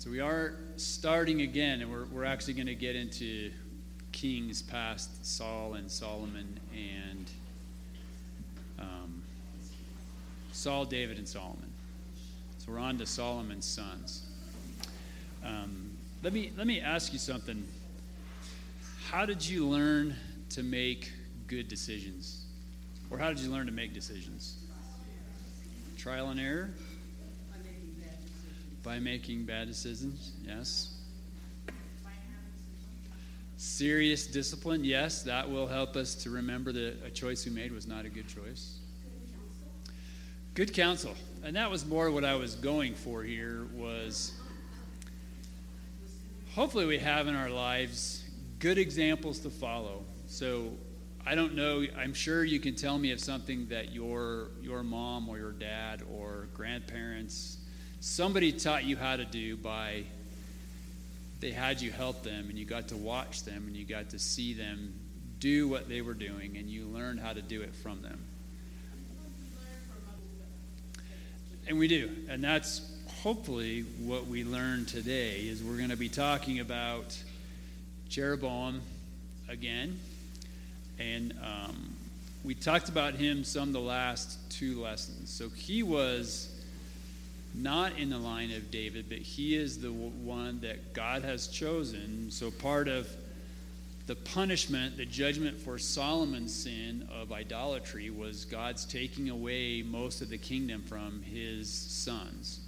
So we are starting again, and we're, we're actually going to get into kings past Saul and Solomon and um, Saul, David, and Solomon. So we're on to Solomon's sons. Um, let me let me ask you something. How did you learn to make good decisions, or how did you learn to make decisions? Trial and error by making bad decisions, yes. Serious discipline, yes, that will help us to remember that a choice we made was not a good choice. Good counsel, and that was more what I was going for here was hopefully we have in our lives good examples to follow. So I don't know, I'm sure you can tell me of something that your your mom or your dad or grandparents somebody taught you how to do by they had you help them and you got to watch them and you got to see them do what they were doing and you learned how to do it from them. And we do. And that's hopefully what we learn today is we're going to be talking about jeroboam again. And um, we talked about him some the last two lessons. So he was not in the line of David, but he is the one that God has chosen. So part of the punishment, the judgment for Solomon's sin of idolatry was God's taking away most of the kingdom from his sons.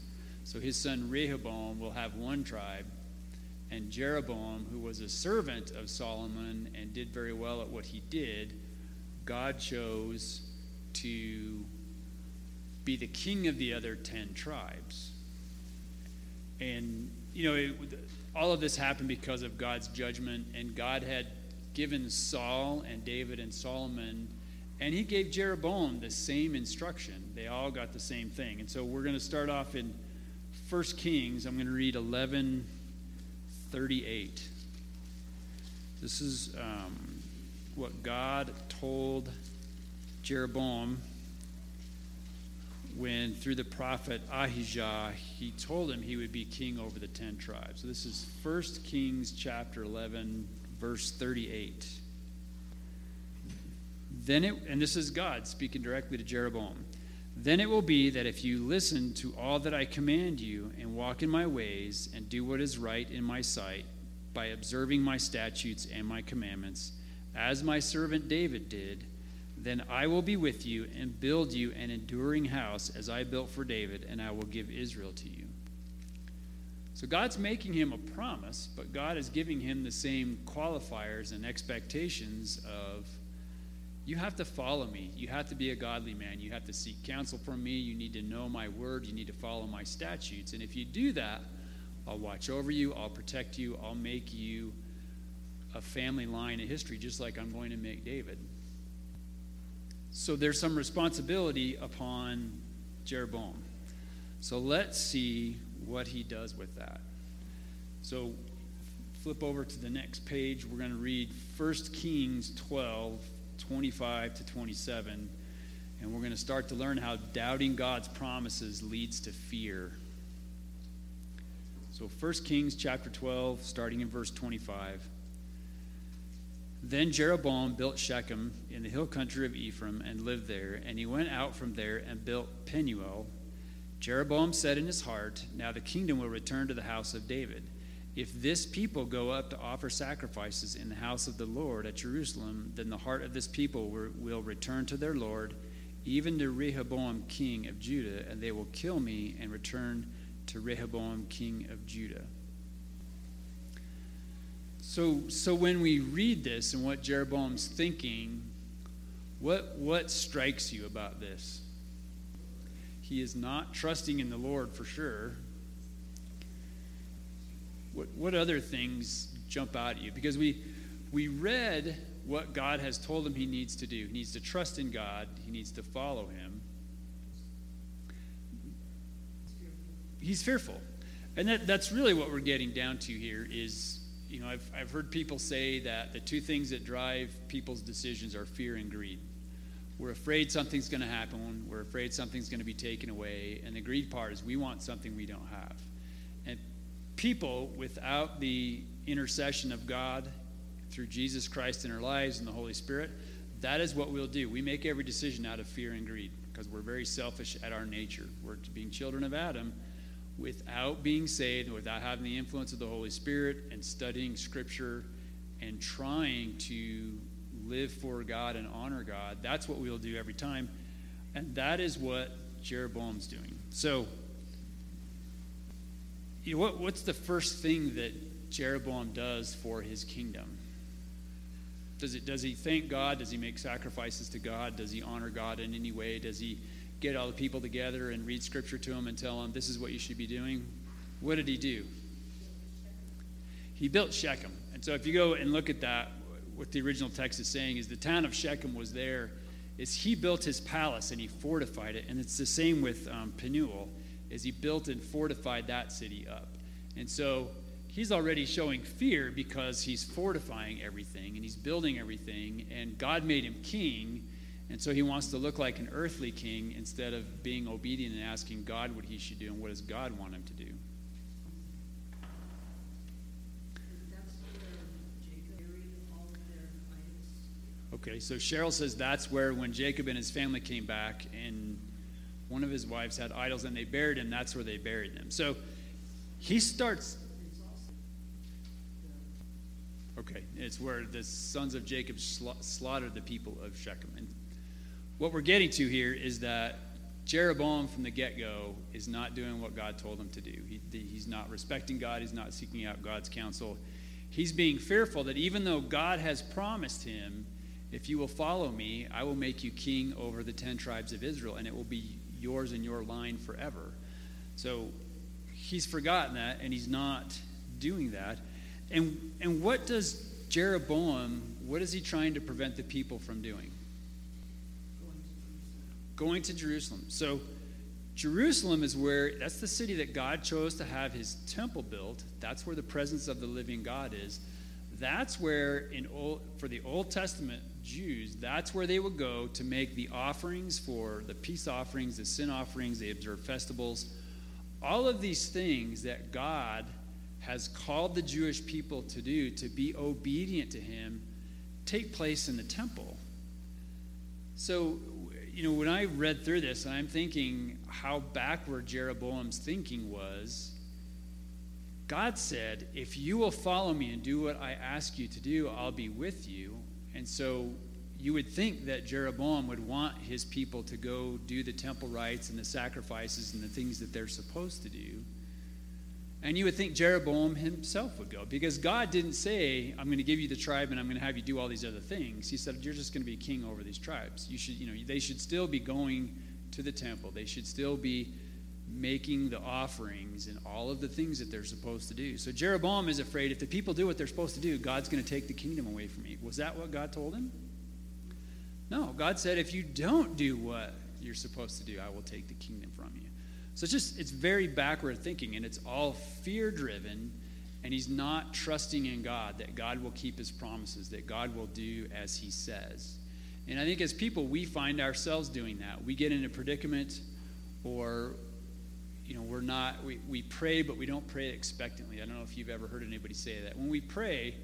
So his son Rehoboam will have one tribe, and Jeroboam, who was a servant of Solomon and did very well at what he did, God chose to be the king of the other 10 tribes. And, you know, it, all of this happened because of God's judgment, and God had given Saul and David and Solomon, and he gave Jeroboam the same instruction. They all got the same thing. And so we're going to start off in 1 Kings. I'm going to read 11 38. This is um, what God told Jeroboam when through the prophet Ahijah he told him he would be king over the 10 tribes. So this is 1 Kings chapter 11 verse 38. Then it and this is God speaking directly to Jeroboam. Then it will be that if you listen to all that I command you and walk in my ways and do what is right in my sight by observing my statutes and my commandments as my servant David did, then I will be with you and build you an enduring house as I built for David, and I will give Israel to you. So God's making him a promise, but God is giving him the same qualifiers and expectations of you have to follow me. You have to be a godly man. You have to seek counsel from me. You need to know my word. You need to follow my statutes. And if you do that, I'll watch over you. I'll protect you. I'll make you a family line in history, just like I'm going to make David. So there's some responsibility upon Jeroboam. So let's see what he does with that. So flip over to the next page. We're going to read 1 Kings 12, 25 to 27. And we're going to start to learn how doubting God's promises leads to fear. So 1 Kings chapter 12, starting in verse 25. Then Jeroboam built Shechem in the hill country of Ephraim and lived there, and he went out from there and built Penuel. Jeroboam said in his heart, Now the kingdom will return to the house of David. If this people go up to offer sacrifices in the house of the Lord at Jerusalem, then the heart of this people will return to their Lord, even to Rehoboam king of Judah, and they will kill me and return to Rehoboam king of Judah. So, so when we read this and what Jeroboam's thinking, what, what strikes you about this? He is not trusting in the Lord for sure. What, what other things jump out at you? Because we, we read what God has told him he needs to do. He needs to trust in God, he needs to follow him. He's fearful. And that, that's really what we're getting down to here is you know, I've, I've heard people say that the two things that drive people's decisions are fear and greed. We're afraid something's going to happen. We're afraid something's going to be taken away. And the greed part is we want something we don't have. And people, without the intercession of God through Jesus Christ in our lives and the Holy Spirit, that is what we'll do. We make every decision out of fear and greed because we're very selfish at our nature. We're being children of Adam without being saved, without having the influence of the Holy Spirit and studying Scripture and trying to live for God and honor God. That's what we'll do every time. And that is what Jeroboam's doing. So, you know, what, what's the first thing that Jeroboam does for his kingdom? Does, it, does he thank God? Does he make sacrifices to God? Does he honor God in any way? Does he get all the people together and read scripture to them and tell them, this is what you should be doing? What did he do? He built Shechem. And so if you go and look at that, what the original text is saying is the town of Shechem was there, is he built his palace and he fortified it. And it's the same with um, Penuel, is he built and fortified that city up. And so he's already showing fear because he's fortifying everything and he's building everything, and God made him king. And so he wants to look like an earthly king instead of being obedient and asking God what he should do and what does God want him to do. Okay, so Cheryl says that's where when Jacob and his family came back and one of his wives had idols and they buried him, that's where they buried them. So he starts Okay, it's where the sons of Jacob slaughtered the people of Shechem. And what we're getting to here is that Jeroboam from the get go is not doing what God told him to do. He, he's not respecting God, he's not seeking out God's counsel. He's being fearful that even though God has promised him, if you will follow me, I will make you king over the 10 tribes of Israel, and it will be yours and your line forever. So he's forgotten that, and he's not doing that. And, and what does Jeroboam, what is he trying to prevent the people from doing? Going to Jerusalem. So Jerusalem is where, that's the city that God chose to have his temple built. That's where the presence of the living God is. That's where, in old, for the Old Testament Jews, that's where they would go to make the offerings for the peace offerings, the sin offerings, they observe festivals. All of these things that God has called the Jewish people to do, to be obedient to him, take place in the temple. So, you know, when I read through this, and I'm thinking how backward Jeroboam's thinking was. God said, If you will follow me and do what I ask you to do, I'll be with you. And so you would think that Jeroboam would want his people to go do the temple rites and the sacrifices and the things that they're supposed to do. And you would think Jeroboam himself would go because God didn't say, I'm going to give you the tribe and I'm going to have you do all these other things. He said, You're just going to be king over these tribes. You should, you know, they should still be going to the temple. They should still be making the offerings and all of the things that they're supposed to do. So Jeroboam is afraid if the people do what they're supposed to do, God's going to take the kingdom away from me. Was that what God told him? No, God said, if you don't do what you're supposed to do, I will take the kingdom from you. So it's just, it's very backward thinking, and it's all fear driven, and he's not trusting in God that God will keep his promises, that God will do as he says. And I think as people, we find ourselves doing that. We get in a predicament, or, you know, we're not, we, we pray, but we don't pray expectantly. I don't know if you've ever heard anybody say that. When we pray,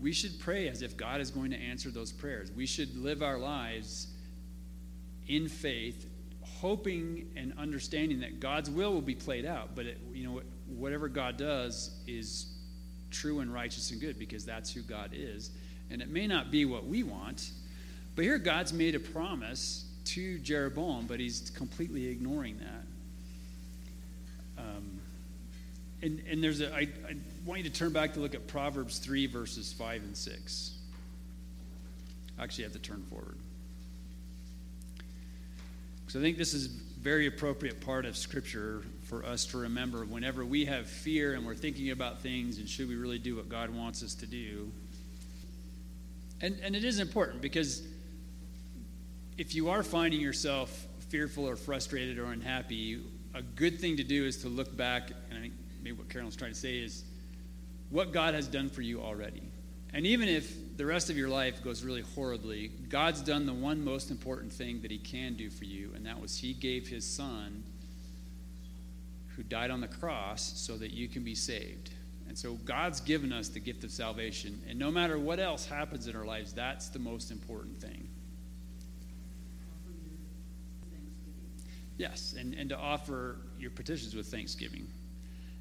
we should pray as if God is going to answer those prayers. We should live our lives in faith hoping and understanding that God's will will be played out. But, it, you know, whatever God does is true and righteous and good because that's who God is. And it may not be what we want, but here God's made a promise to Jeroboam, but he's completely ignoring that. Um, and, and there's a, I, I want you to turn back to look at Proverbs 3, verses 5 and 6. Actually, I have to turn forward. So I think this is a very appropriate part of Scripture for us to remember whenever we have fear and we're thinking about things and should we really do what God wants us to do. And, and it is important because if you are finding yourself fearful or frustrated or unhappy, a good thing to do is to look back, and I think maybe what Carolyn's trying to say is what God has done for you already. And even if the rest of your life goes really horribly, God's done the one most important thing that He can do for you, and that was He gave His Son, who died on the cross so that you can be saved. And so God's given us the gift of salvation. And no matter what else happens in our lives, that's the most important thing. Yes, and, and to offer your petitions with thanksgiving.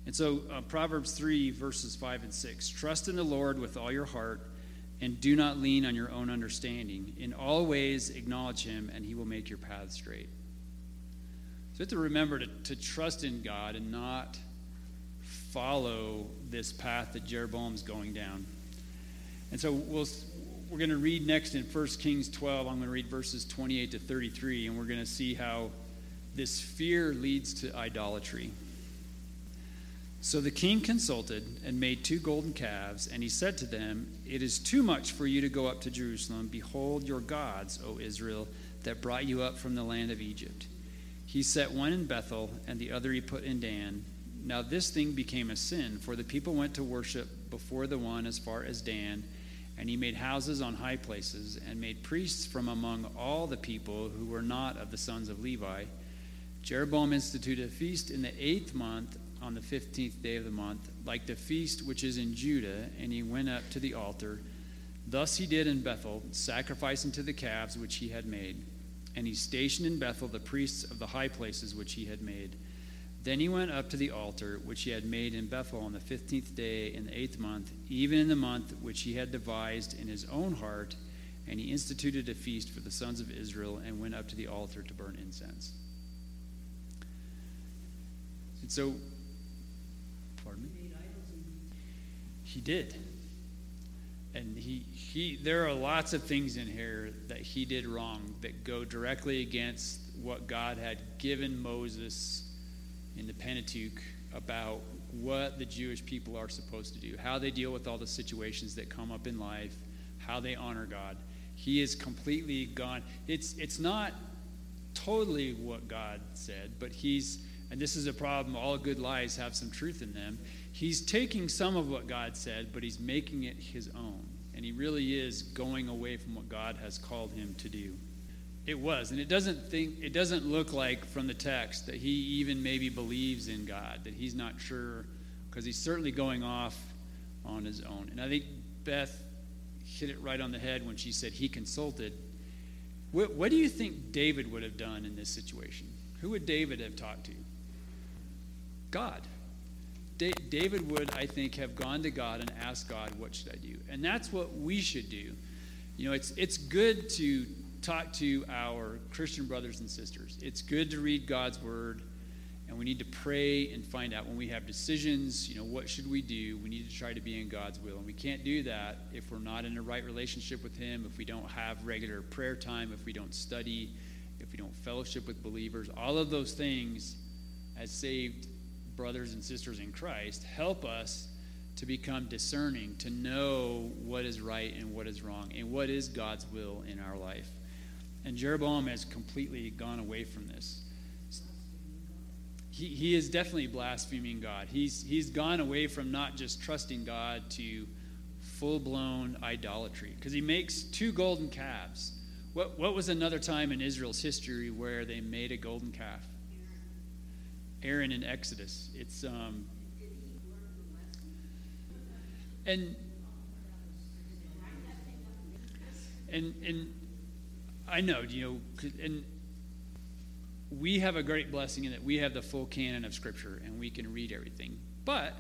And so uh, Proverbs 3, verses 5 and 6 Trust in the Lord with all your heart and do not lean on your own understanding. In all ways, acknowledge him, and he will make your path straight. So you have to remember to, to trust in God and not follow this path that Jeroboam's going down. And so we'll, we're going to read next in 1 Kings 12. I'm going to read verses 28 to 33, and we're going to see how this fear leads to idolatry. So the king consulted and made two golden calves, and he said to them, It is too much for you to go up to Jerusalem. Behold your gods, O Israel, that brought you up from the land of Egypt. He set one in Bethel, and the other he put in Dan. Now this thing became a sin, for the people went to worship before the one as far as Dan, and he made houses on high places, and made priests from among all the people who were not of the sons of Levi. Jeroboam instituted a feast in the eighth month on the fifteenth day of the month, like the feast which is in Judah, and he went up to the altar. Thus he did in Bethel, sacrificing to the calves which he had made. And he stationed in Bethel the priests of the high places which he had made. Then he went up to the altar which he had made in Bethel on the fifteenth day in the eighth month, even in the month which he had devised in his own heart. And he instituted a feast for the sons of Israel and went up to the altar to burn incense. And so Pardon me? He did. And he, he, there are lots of things in here that he did wrong that go directly against what God had given Moses in the Pentateuch about what the Jewish people are supposed to do, how they deal with all the situations that come up in life, how they honor God. He is completely gone. It's, it's not totally what God said, but he's and this is a problem, all good lies have some truth in them. He's taking some of what God said, but he's making it his own. And he really is going away from what God has called him to do. It was, and it doesn't think it doesn't look like from the text that he even maybe believes in God, that he's not sure, because he's certainly going off on his own. And I think Beth hit it right on the head when she said he consulted. What, what do you think David would have done in this situation? Who would David have talked to? God. Da- David would, I think, have gone to God and asked God, What should I do? And that's what we should do. You know, it's, it's good to talk to our Christian brothers and sisters. It's good to read God's word, and we need to pray and find out when we have decisions, you know, what should we do? We need to try to be in God's will. And we can't do that if we're not in a right relationship with Him, if we don't have regular prayer time, if we don't study, if we don't fellowship with believers. All of those things, as saved brothers and sisters in Christ, help us to become discerning, to know what is right and what is wrong, and what is God's will in our life. And Jeroboam has completely gone away from this. He, he is definitely blaspheming God. He's, he's gone away from not just trusting God to full blown idolatry, because he makes two golden calves. What, what was another time in Israel's history where they made a golden calf? Aaron in Exodus. It's um, and and and I know, you know, and we have a great blessing in that we have the full canon of Scripture and we can read everything. But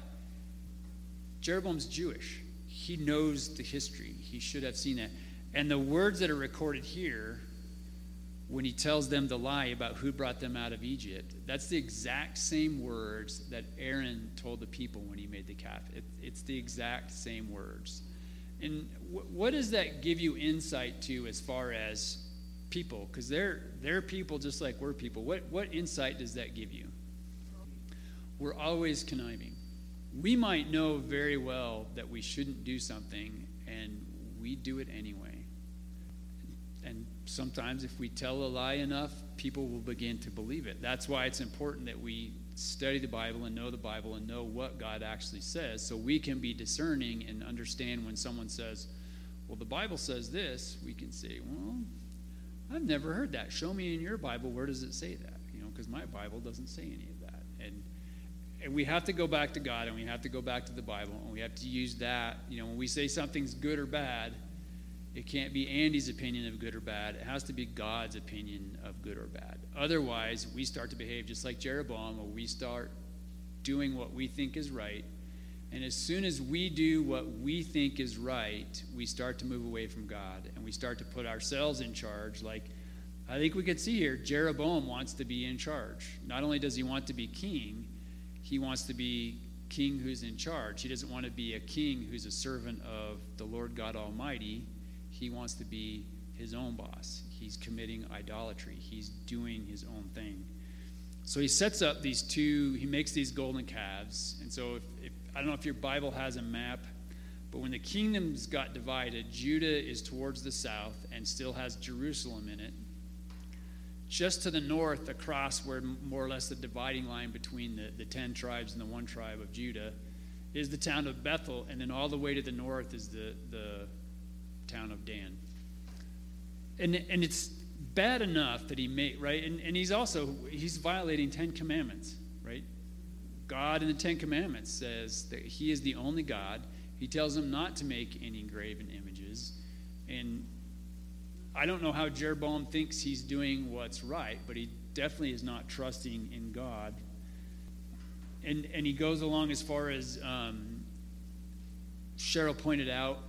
Jeroboam's Jewish. He knows the history. He should have seen that. And the words that are recorded here when he tells them the lie about who brought them out of Egypt, that's the exact same words that Aaron told the people when he made the calf. It, it's the exact same words. And w- what does that give you insight to as far as people? Because they're, they're people just like we're people. What, what insight does that give you? We're always conniving. We might know very well that we shouldn't do something, and we do it anyway. Sometimes if we tell a lie enough, people will begin to believe it. That's why it's important that we study the Bible and know the Bible and know what God actually says so we can be discerning and understand when someone says, Well, the Bible says this, we can say, Well, I've never heard that. Show me in your Bible where does it say that? You know, because my Bible doesn't say any of that. And and we have to go back to God and we have to go back to the Bible and we have to use that. You know, when we say something's good or bad, it can't be Andy's opinion of good or bad. It has to be God's opinion of good or bad. Otherwise, we start to behave just like Jeroboam, where we start doing what we think is right. And as soon as we do what we think is right, we start to move away from God and we start to put ourselves in charge. Like I think we could see here, Jeroboam wants to be in charge. Not only does he want to be king, he wants to be king who's in charge. He doesn't want to be a king who's a servant of the Lord God Almighty. He wants to be his own boss. He's committing idolatry, he's doing his own thing. So he sets up these two, he makes these golden calves. And so, if, if, I don't know if your Bible has a map, but when the kingdoms got divided, Judah is towards the south and still has Jerusalem in it just to the north, across where more or less the dividing line between the, the 10 tribes and the one tribe of Judah, is the town of Bethel. And then all the way to the north is the, the town of Dan. And, and it's bad enough that he made, right? And, and he's also, he's violating 10 commandments, right? God in the Ten Commandments says that he is the only God. He tells them not to make any graven images. And I don't know how Jeroboam thinks he's doing what's right, but he definitely is not trusting in God. And, and he goes along as far as um, Cheryl pointed out,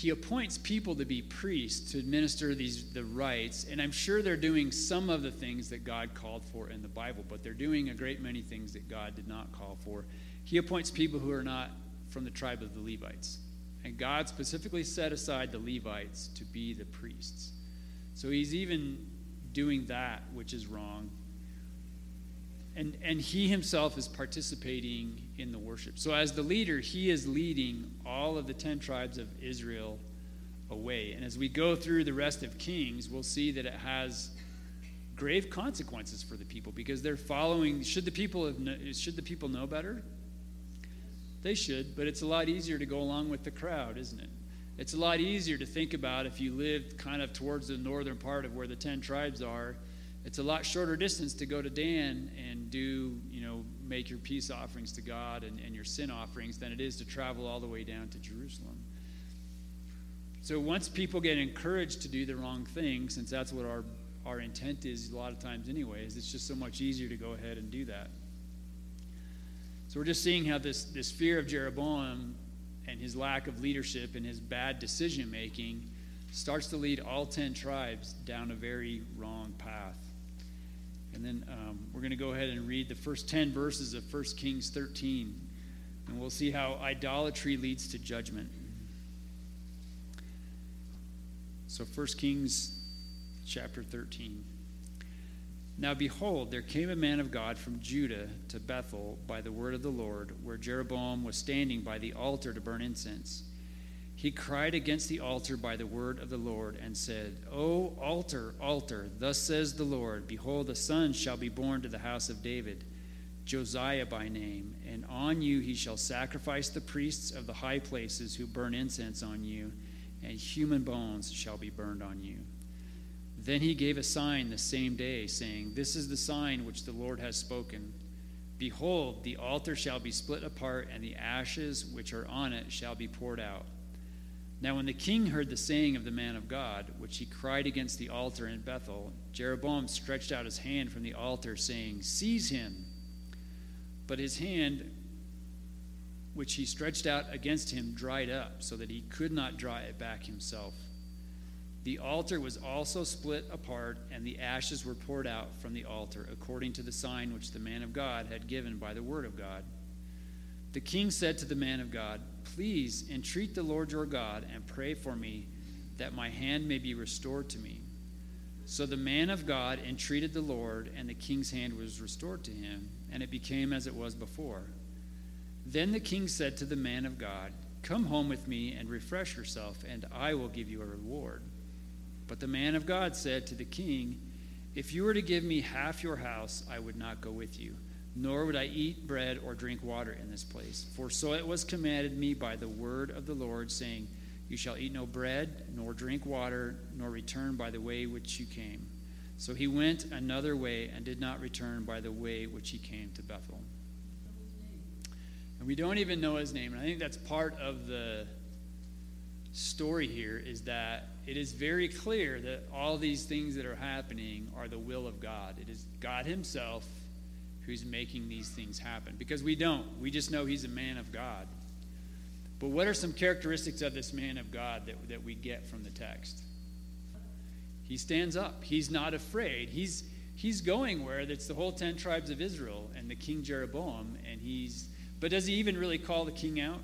he appoints people to be priests to administer these the rites and i'm sure they're doing some of the things that god called for in the bible but they're doing a great many things that god did not call for he appoints people who are not from the tribe of the levites and God specifically set aside the Levites to be the priests. So he's even doing that, which is wrong. And, and he himself is participating in the worship. So, as the leader, he is leading all of the 10 tribes of Israel away. And as we go through the rest of Kings, we'll see that it has grave consequences for the people because they're following. Should the people, have, should the people know better? They should, but it's a lot easier to go along with the crowd, isn't it? It's a lot easier to think about if you lived kind of towards the northern part of where the 10 tribes are. It's a lot shorter distance to go to Dan and do, you know, make your peace offerings to God and, and your sin offerings than it is to travel all the way down to Jerusalem. So once people get encouraged to do the wrong thing, since that's what our, our intent is a lot of times, anyways, it's just so much easier to go ahead and do that. So we're just seeing how this, this fear of Jeroboam and his lack of leadership and his bad decision making starts to lead all 10 tribes down a very wrong path. And then um, we're going to go ahead and read the first 10 verses of 1 Kings 13, and we'll see how idolatry leads to judgment. So 1 Kings chapter 13. Now behold, there came a man of God from Judah to Bethel by the word of the Lord, where Jeroboam was standing by the altar to burn incense. He cried against the altar by the word of the Lord and said, O altar, altar, thus says the Lord, Behold, a son shall be born to the house of David, Josiah by name, and on you he shall sacrifice the priests of the high places who burn incense on you, and human bones shall be burned on you. Then he gave a sign the same day, saying, This is the sign which the Lord has spoken. Behold, the altar shall be split apart, and the ashes which are on it shall be poured out. Now, when the king heard the saying of the man of God, which he cried against the altar in Bethel, Jeroboam stretched out his hand from the altar, saying, Seize him. But his hand, which he stretched out against him, dried up, so that he could not draw it back himself. The altar was also split apart, and the ashes were poured out from the altar, according to the sign which the man of God had given by the word of God. The king said to the man of God, Please entreat the Lord your God and pray for me, that my hand may be restored to me. So the man of God entreated the Lord, and the king's hand was restored to him, and it became as it was before. Then the king said to the man of God, Come home with me and refresh yourself, and I will give you a reward. But the man of God said to the king, If you were to give me half your house, I would not go with you, nor would I eat bread or drink water in this place. For so it was commanded me by the word of the Lord, saying, You shall eat no bread, nor drink water, nor return by the way which you came. So he went another way and did not return by the way which he came to Bethel. And we don't even know his name. And I think that's part of the story here is that it is very clear that all these things that are happening are the will of God. It is God Himself who's making these things happen. Because we don't. We just know He's a man of God. But what are some characteristics of this man of God that, that we get from the text? He stands up. He's not afraid. He's, he's going where it's the whole 10 tribes of Israel and the king Jeroboam. And he's, but does he even really call the king out?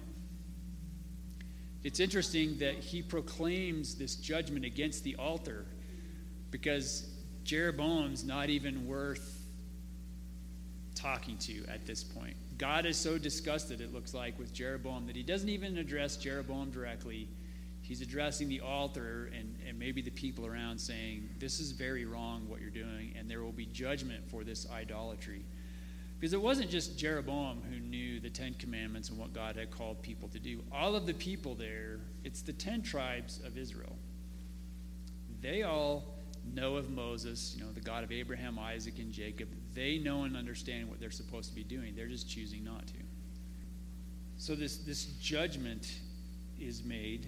It's interesting that he proclaims this judgment against the altar because Jeroboam's not even worth talking to at this point. God is so disgusted, it looks like, with Jeroboam that he doesn't even address Jeroboam directly. He's addressing the altar and, and maybe the people around, saying, This is very wrong what you're doing, and there will be judgment for this idolatry. Because it wasn't just Jeroboam who knew the Ten Commandments and what God had called people to do. All of the people there, it's the ten tribes of Israel. They all know of Moses, you know, the God of Abraham, Isaac, and Jacob. They know and understand what they're supposed to be doing. They're just choosing not to. So this, this judgment is made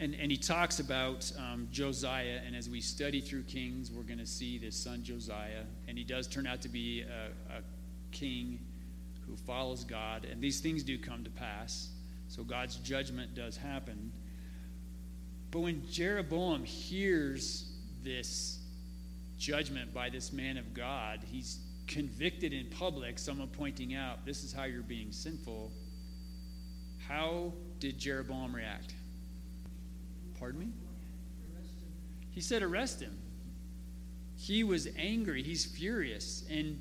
and, and he talks about um, Josiah, and as we study through Kings, we're going to see this son Josiah, and he does turn out to be a, a king who follows God, and these things do come to pass. So God's judgment does happen. But when Jeroboam hears this judgment by this man of God, he's convicted in public, someone pointing out, this is how you're being sinful. How did Jeroboam react? Pardon me? He said, arrest him. He was angry. He's furious. And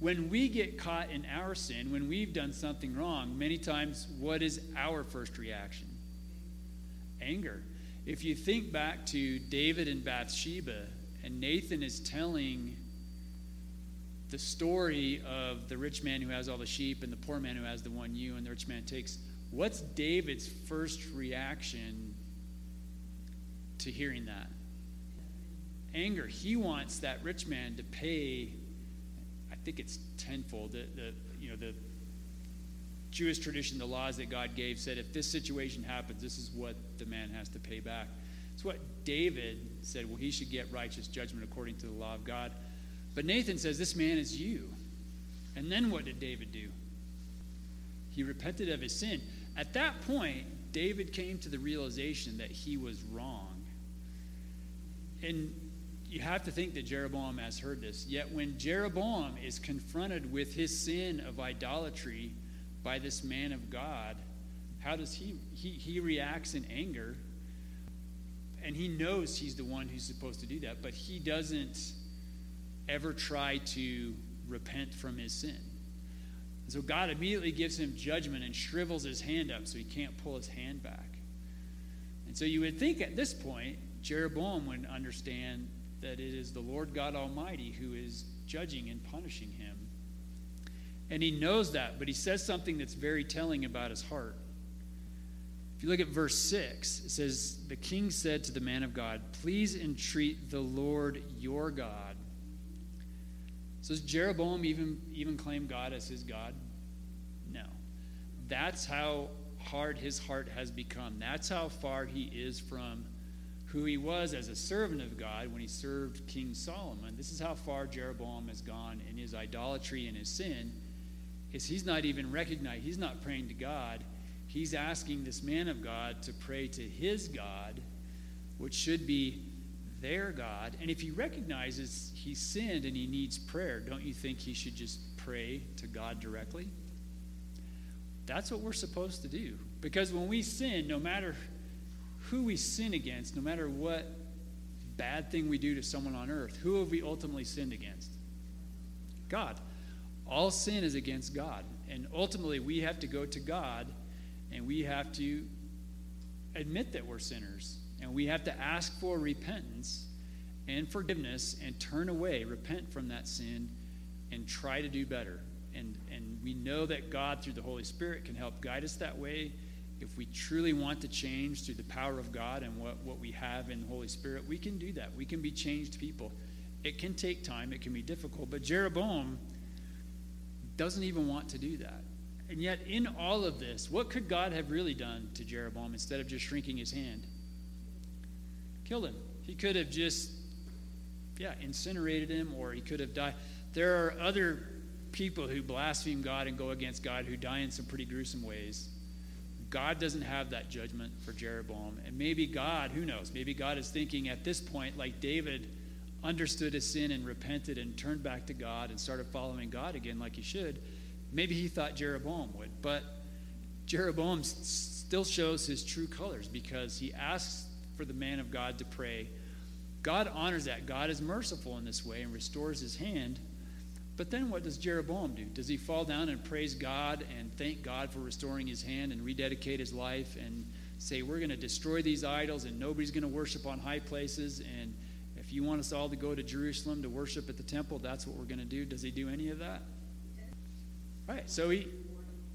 when we get caught in our sin, when we've done something wrong, many times, what is our first reaction? Anger. If you think back to David and Bathsheba, and Nathan is telling the story of the rich man who has all the sheep and the poor man who has the one ewe, and the rich man takes, what's David's first reaction to hearing that. Anger. He wants that rich man to pay, I think it's tenfold. The, the, you know, the Jewish tradition, the laws that God gave said if this situation happens, this is what the man has to pay back. It's what David said, well, he should get righteous judgment according to the law of God. But Nathan says, this man is you. And then what did David do? He repented of his sin. At that point, David came to the realization that he was wrong and you have to think that Jeroboam has heard this. Yet when Jeroboam is confronted with his sin of idolatry by this man of God, how does he he, he reacts in anger and he knows he's the one who's supposed to do that, but he doesn't ever try to repent from his sin. And so God immediately gives him judgment and shrivels his hand up so he can't pull his hand back. And so you would think at this point Jeroboam would understand that it is the Lord God Almighty who is judging and punishing him. And he knows that, but he says something that's very telling about his heart. If you look at verse 6, it says, The king said to the man of God, Please entreat the Lord your God. So does Jeroboam even, even claim God as his God? No. That's how hard his heart has become. That's how far he is from who he was as a servant of God when he served King Solomon. This is how far Jeroboam has gone in his idolatry and his sin. Is he's not even recognized, he's not praying to God. He's asking this man of God to pray to his God, which should be their God. And if he recognizes he sinned and he needs prayer, don't you think he should just pray to God directly? That's what we're supposed to do. Because when we sin, no matter who we sin against, no matter what bad thing we do to someone on earth, who have we ultimately sinned against? God. All sin is against God. And ultimately, we have to go to God and we have to admit that we're sinners. And we have to ask for repentance and forgiveness and turn away, repent from that sin, and try to do better. And, and we know that God, through the Holy Spirit, can help guide us that way if we truly want to change through the power of God and what, what we have in the Holy Spirit, we can do that. We can be changed people. It can take time, it can be difficult, but Jeroboam doesn't even want to do that. And yet, in all of this, what could God have really done to Jeroboam instead of just shrinking his hand? Killed him. He could have just, yeah, incinerated him, or he could have died. There are other people who blaspheme God and go against God who die in some pretty gruesome ways. God doesn't have that judgment for Jeroboam. And maybe God, who knows, maybe God is thinking at this point, like David understood his sin and repented and turned back to God and started following God again like he should. Maybe he thought Jeroboam would. But Jeroboam still shows his true colors because he asks for the man of God to pray. God honors that. God is merciful in this way and restores his hand. But then what does Jeroboam do? Does he fall down and praise God and thank God for restoring his hand and rededicate his life and say, We're going to destroy these idols and nobody's going to worship on high places? And you want us all to go to Jerusalem to worship at the temple, that's what we're going to do. Does he do any of that? Right. So he,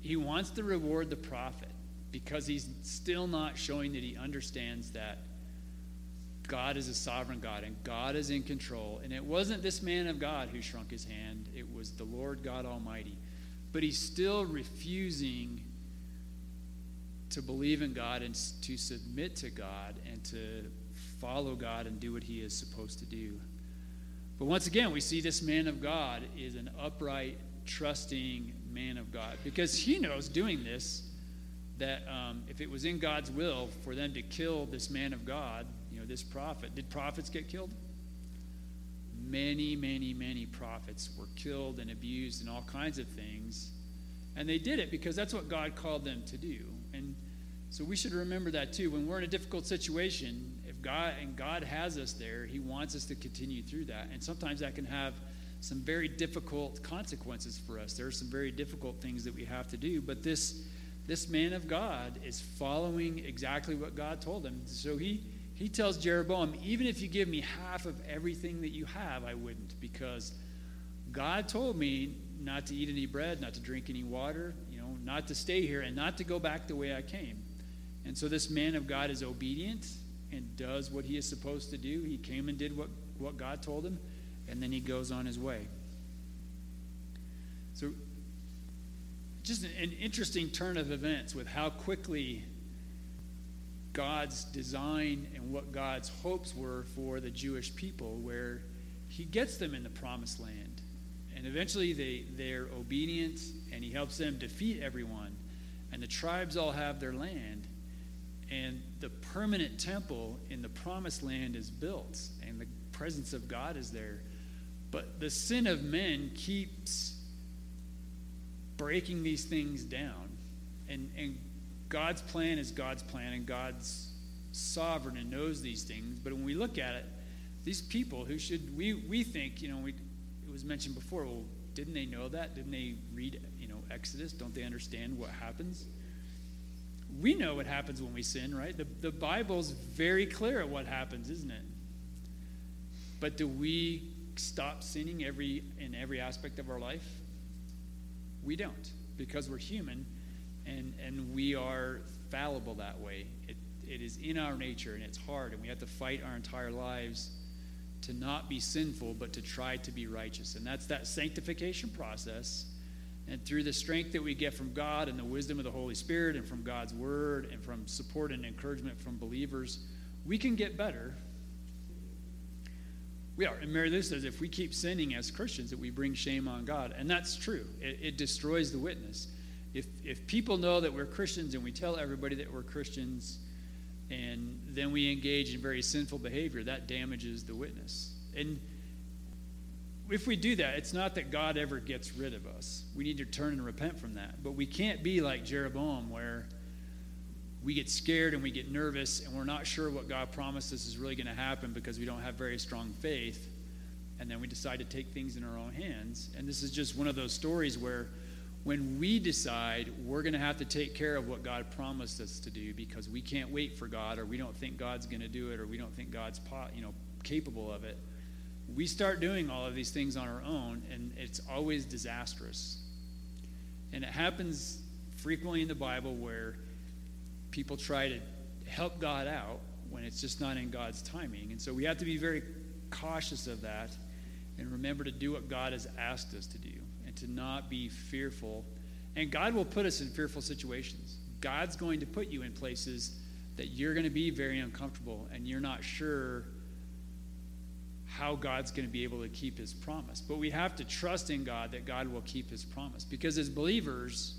he wants to reward the prophet because he's still not showing that he understands that God is a sovereign God and God is in control. And it wasn't this man of God who shrunk his hand, it was the Lord God Almighty. But he's still refusing to believe in God and to submit to God and to follow God and do what he is supposed to do. But once again, we see this man of God is an upright, trusting man of God because he knows doing this that um, if it was in God's will for them to kill this man of God, you know, this prophet, did prophets get killed? Many, many, many prophets were killed and abused and all kinds of things. And they did it because that's what God called them to do. And so we should remember that too. When we're in a difficult situation, if God and God has us there, He wants us to continue through that. And sometimes that can have some very difficult consequences for us. There are some very difficult things that we have to do. But this this man of God is following exactly what God told him. So he, he tells Jeroboam, even if you give me half of everything that you have, I wouldn't, because God told me not to eat any bread, not to drink any water, you know, not to stay here, and not to go back the way I came. And so this man of God is obedient and does what he is supposed to do. He came and did what, what God told him, and then he goes on his way. So just an interesting turn of events with how quickly God's design and what God's hopes were for the Jewish people, where He gets them in the promised land. And eventually they, they're obedient, and He helps them defeat everyone. And the tribes all have their land. And the permanent temple in the promised land is built, and the presence of God is there. But the sin of men keeps breaking these things down. And, and God's plan is God's plan, and God's sovereign and knows these things. But when we look at it, these people who should, we, we think, you know, we, it was mentioned before, well, didn't they know that? Didn't they read, you know, Exodus? Don't they understand what happens? We know what happens when we sin, right? The, the Bible's very clear at what happens, isn't it? But do we stop sinning every in every aspect of our life? We don't, because we're human and, and we are fallible that way. It, it is in our nature and it's hard, and we have to fight our entire lives to not be sinful, but to try to be righteous. And that's that sanctification process. And through the strength that we get from God and the wisdom of the Holy Spirit and from God's Word and from support and encouragement from believers, we can get better we are. And Mary Lou says if we keep sinning as Christians, that we bring shame on God. And that's true. It, it destroys the witness. If, if people know that we're Christians and we tell everybody that we're Christians and then we engage in very sinful behavior, that damages the witness. And if we do that, it's not that God ever gets rid of us. We need to turn and repent from that. But we can't be like Jeroboam, where we get scared and we get nervous and we're not sure what God promised us is really going to happen because we don't have very strong faith. And then we decide to take things in our own hands. And this is just one of those stories where when we decide we're going to have to take care of what God promised us to do because we can't wait for God or we don't think God's going to do it or we don't think God's you know capable of it we start doing all of these things on our own and it's always disastrous and it happens frequently in the bible where people try to help God out when it's just not in God's timing. And so we have to be very cautious of that and remember to do what God has asked us to do and to not be fearful And God will put us in fearful situations. God's going to put you in places that you're going to be very uncomfortable and you're not sure how God's going to be able to keep his promise. But we have to trust in God that God will keep his promise. Because as believers,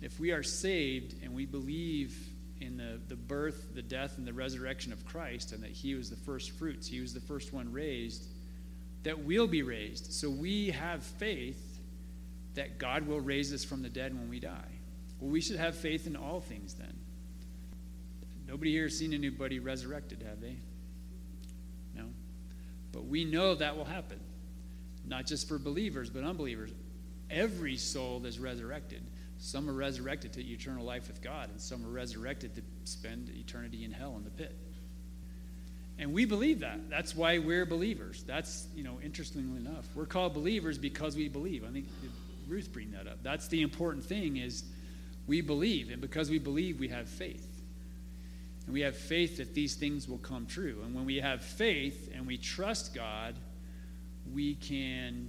if we are saved and we believe in the, the birth, the death, and the resurrection of Christ, and that he was the first fruits, he was the first one raised, that we'll be raised. So we have faith that God will raise us from the dead when we die. Well, we should have faith in all things then. Nobody here has seen anybody resurrected, have they? But we know that will happen. Not just for believers, but unbelievers. Every soul is resurrected. Some are resurrected to eternal life with God, and some are resurrected to spend eternity in hell in the pit. And we believe that. That's why we're believers. That's, you know, interestingly enough, we're called believers because we believe. I think Ruth bring that up. That's the important thing is we believe, and because we believe, we have faith. And we have faith that these things will come true. And when we have faith and we trust God, we can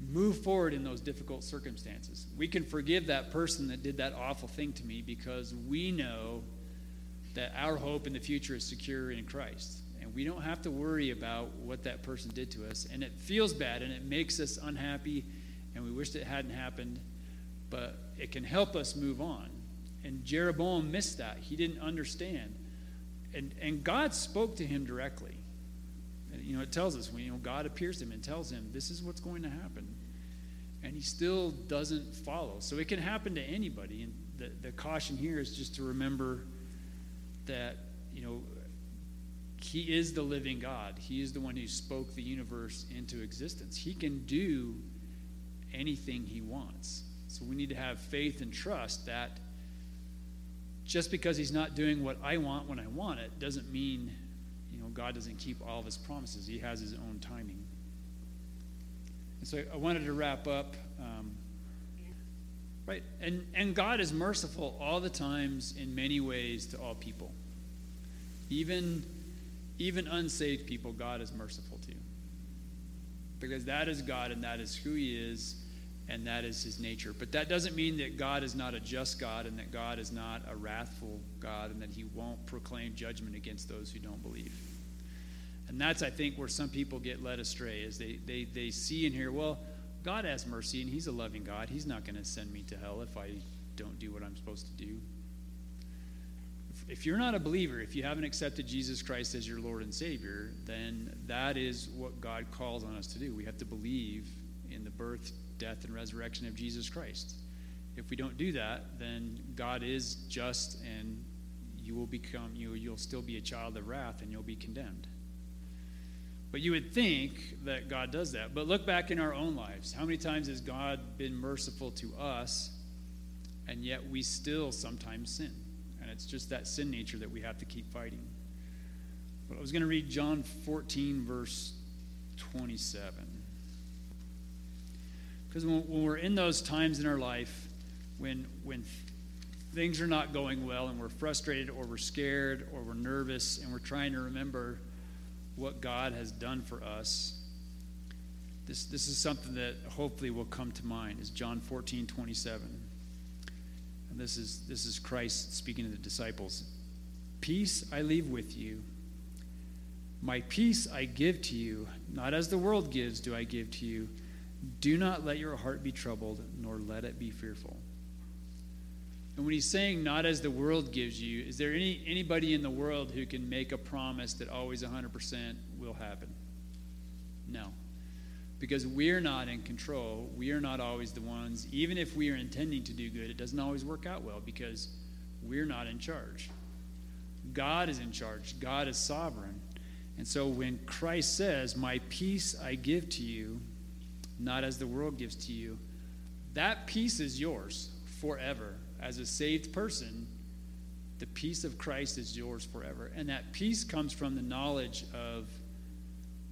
move forward in those difficult circumstances. We can forgive that person that did that awful thing to me because we know that our hope in the future is secure in Christ. And we don't have to worry about what that person did to us. And it feels bad and it makes us unhappy and we wished it hadn't happened, but it can help us move on. And Jeroboam missed that. He didn't understand. And, and God spoke to him directly you know, it tells us when you know God appears to him and tells him this is what's going to happen, and he still doesn't follow. So it can happen to anybody. And the, the caution here is just to remember that you know he is the living God. He is the one who spoke the universe into existence. He can do anything he wants. So we need to have faith and trust that just because he's not doing what I want when I want it doesn't mean you know, God doesn't keep all of his promises, he has his own timing. And so I wanted to wrap up. Um, right? And, and God is merciful all the times in many ways to all people. Even, even unsaved people, God is merciful to. Because that is God and that is who He is and that is His nature. But that doesn't mean that God is not a just God and that God is not a wrathful God and that He won't proclaim judgment against those who don't believe. And that's, I think, where some people get led astray, is they, they, they see and hear, well, God has mercy and He's a loving God. He's not going to send me to hell if I don't do what I'm supposed to do. If, you're not a believer, if you haven't accepted Jesus Christ as your Lord and Savior, then that is what God calls on us to do. We have to believe in the birth, death, and resurrection of Jesus Christ. If we don't do that, then God is just and you will become you you'll still be a child of wrath and you'll be condemned. But you would think that God does that. But look back in our own lives. How many times has God been merciful to us, and yet we still sometimes sin? And it's just that sin nature that we have to keep fighting. But I was going to read John 14, verse 27. Because when, when we're in those times in our life when, when things are not going well and we're frustrated or we're scared or we're nervous and we're trying to remember what God has done for us, this, this is something that hopefully will come to mind is John 14, 27. And this is, this is Christ speaking to the disciples. Peace I leave with you. My peace I give to you. Not as the world gives do I give to you. Do not let your heart be troubled, nor let it be fearful. And when he's saying not as the world gives you, is there any anybody in the world who can make a promise that always 100% will happen? No. Because we're not in control. We are not always the ones, even if we are intending to do good, it doesn't always work out well because we're not in charge. God is in charge, God is sovereign. And so when Christ says, My peace I give to you, not as the world gives to you, that peace is yours forever as a saved person, the peace of Christ is yours forever. And that peace comes from the knowledge of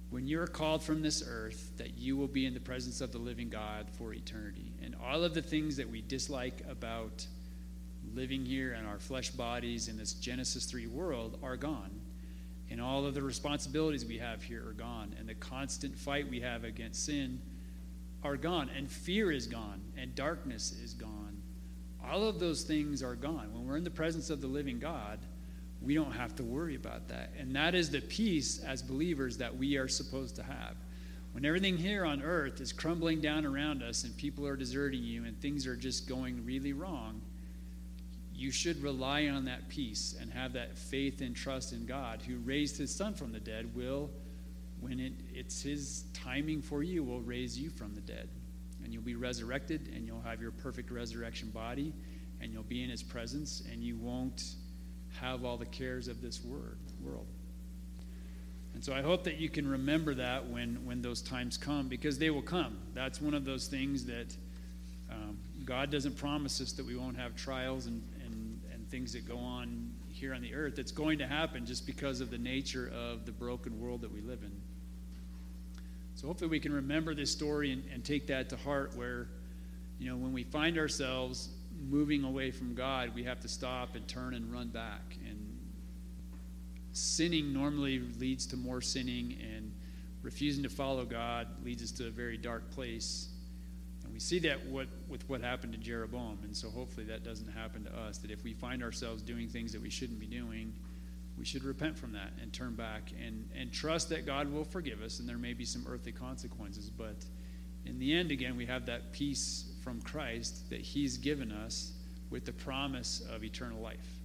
when you're called from this earth, that you will be in the presence of the living God for eternity. And all of the things that we dislike about living here in our flesh bodies in this Genesis 3 world are gone. And all of the responsibilities we have here are gone. And the constant fight we have against sin are gone. And fear is gone. And darkness is gone all of those things are gone. When we're in the presence of the living God, we don't have to worry about that. And that is the peace as believers that we are supposed to have. When everything here on earth is crumbling down around us and people are deserting you and things are just going really wrong, you should rely on that peace and have that faith and trust in God who raised his son from the dead will when it, it's his timing for you will raise you from the dead and you'll be resurrected and you'll have your perfect resurrection body and you'll be in his presence and you won't have all the cares of this word, world. And so I hope that you can remember that when, when those times come, because they will come. That's one of those things that um, God doesn't promise us that we won't have trials and, and, and things that go on here on the earth. that's going to happen just because of the nature of the broken world that we live in. So hopefully we can remember this story and, and take that to heart where, you know, when we find ourselves moving away from God, we have to stop and turn and run back. And sinning normally leads to more sinning, and refusing to follow God leads us to a very dark place. We see that what, with what happened to Jeroboam. And so hopefully that doesn't happen to us. That if we find ourselves doing things that we shouldn't be doing, we should repent from that and turn back and, and trust that God will forgive us. And there may be some earthly consequences, but in the end, again, we have that peace from Christ that He's given us with the promise of eternal life.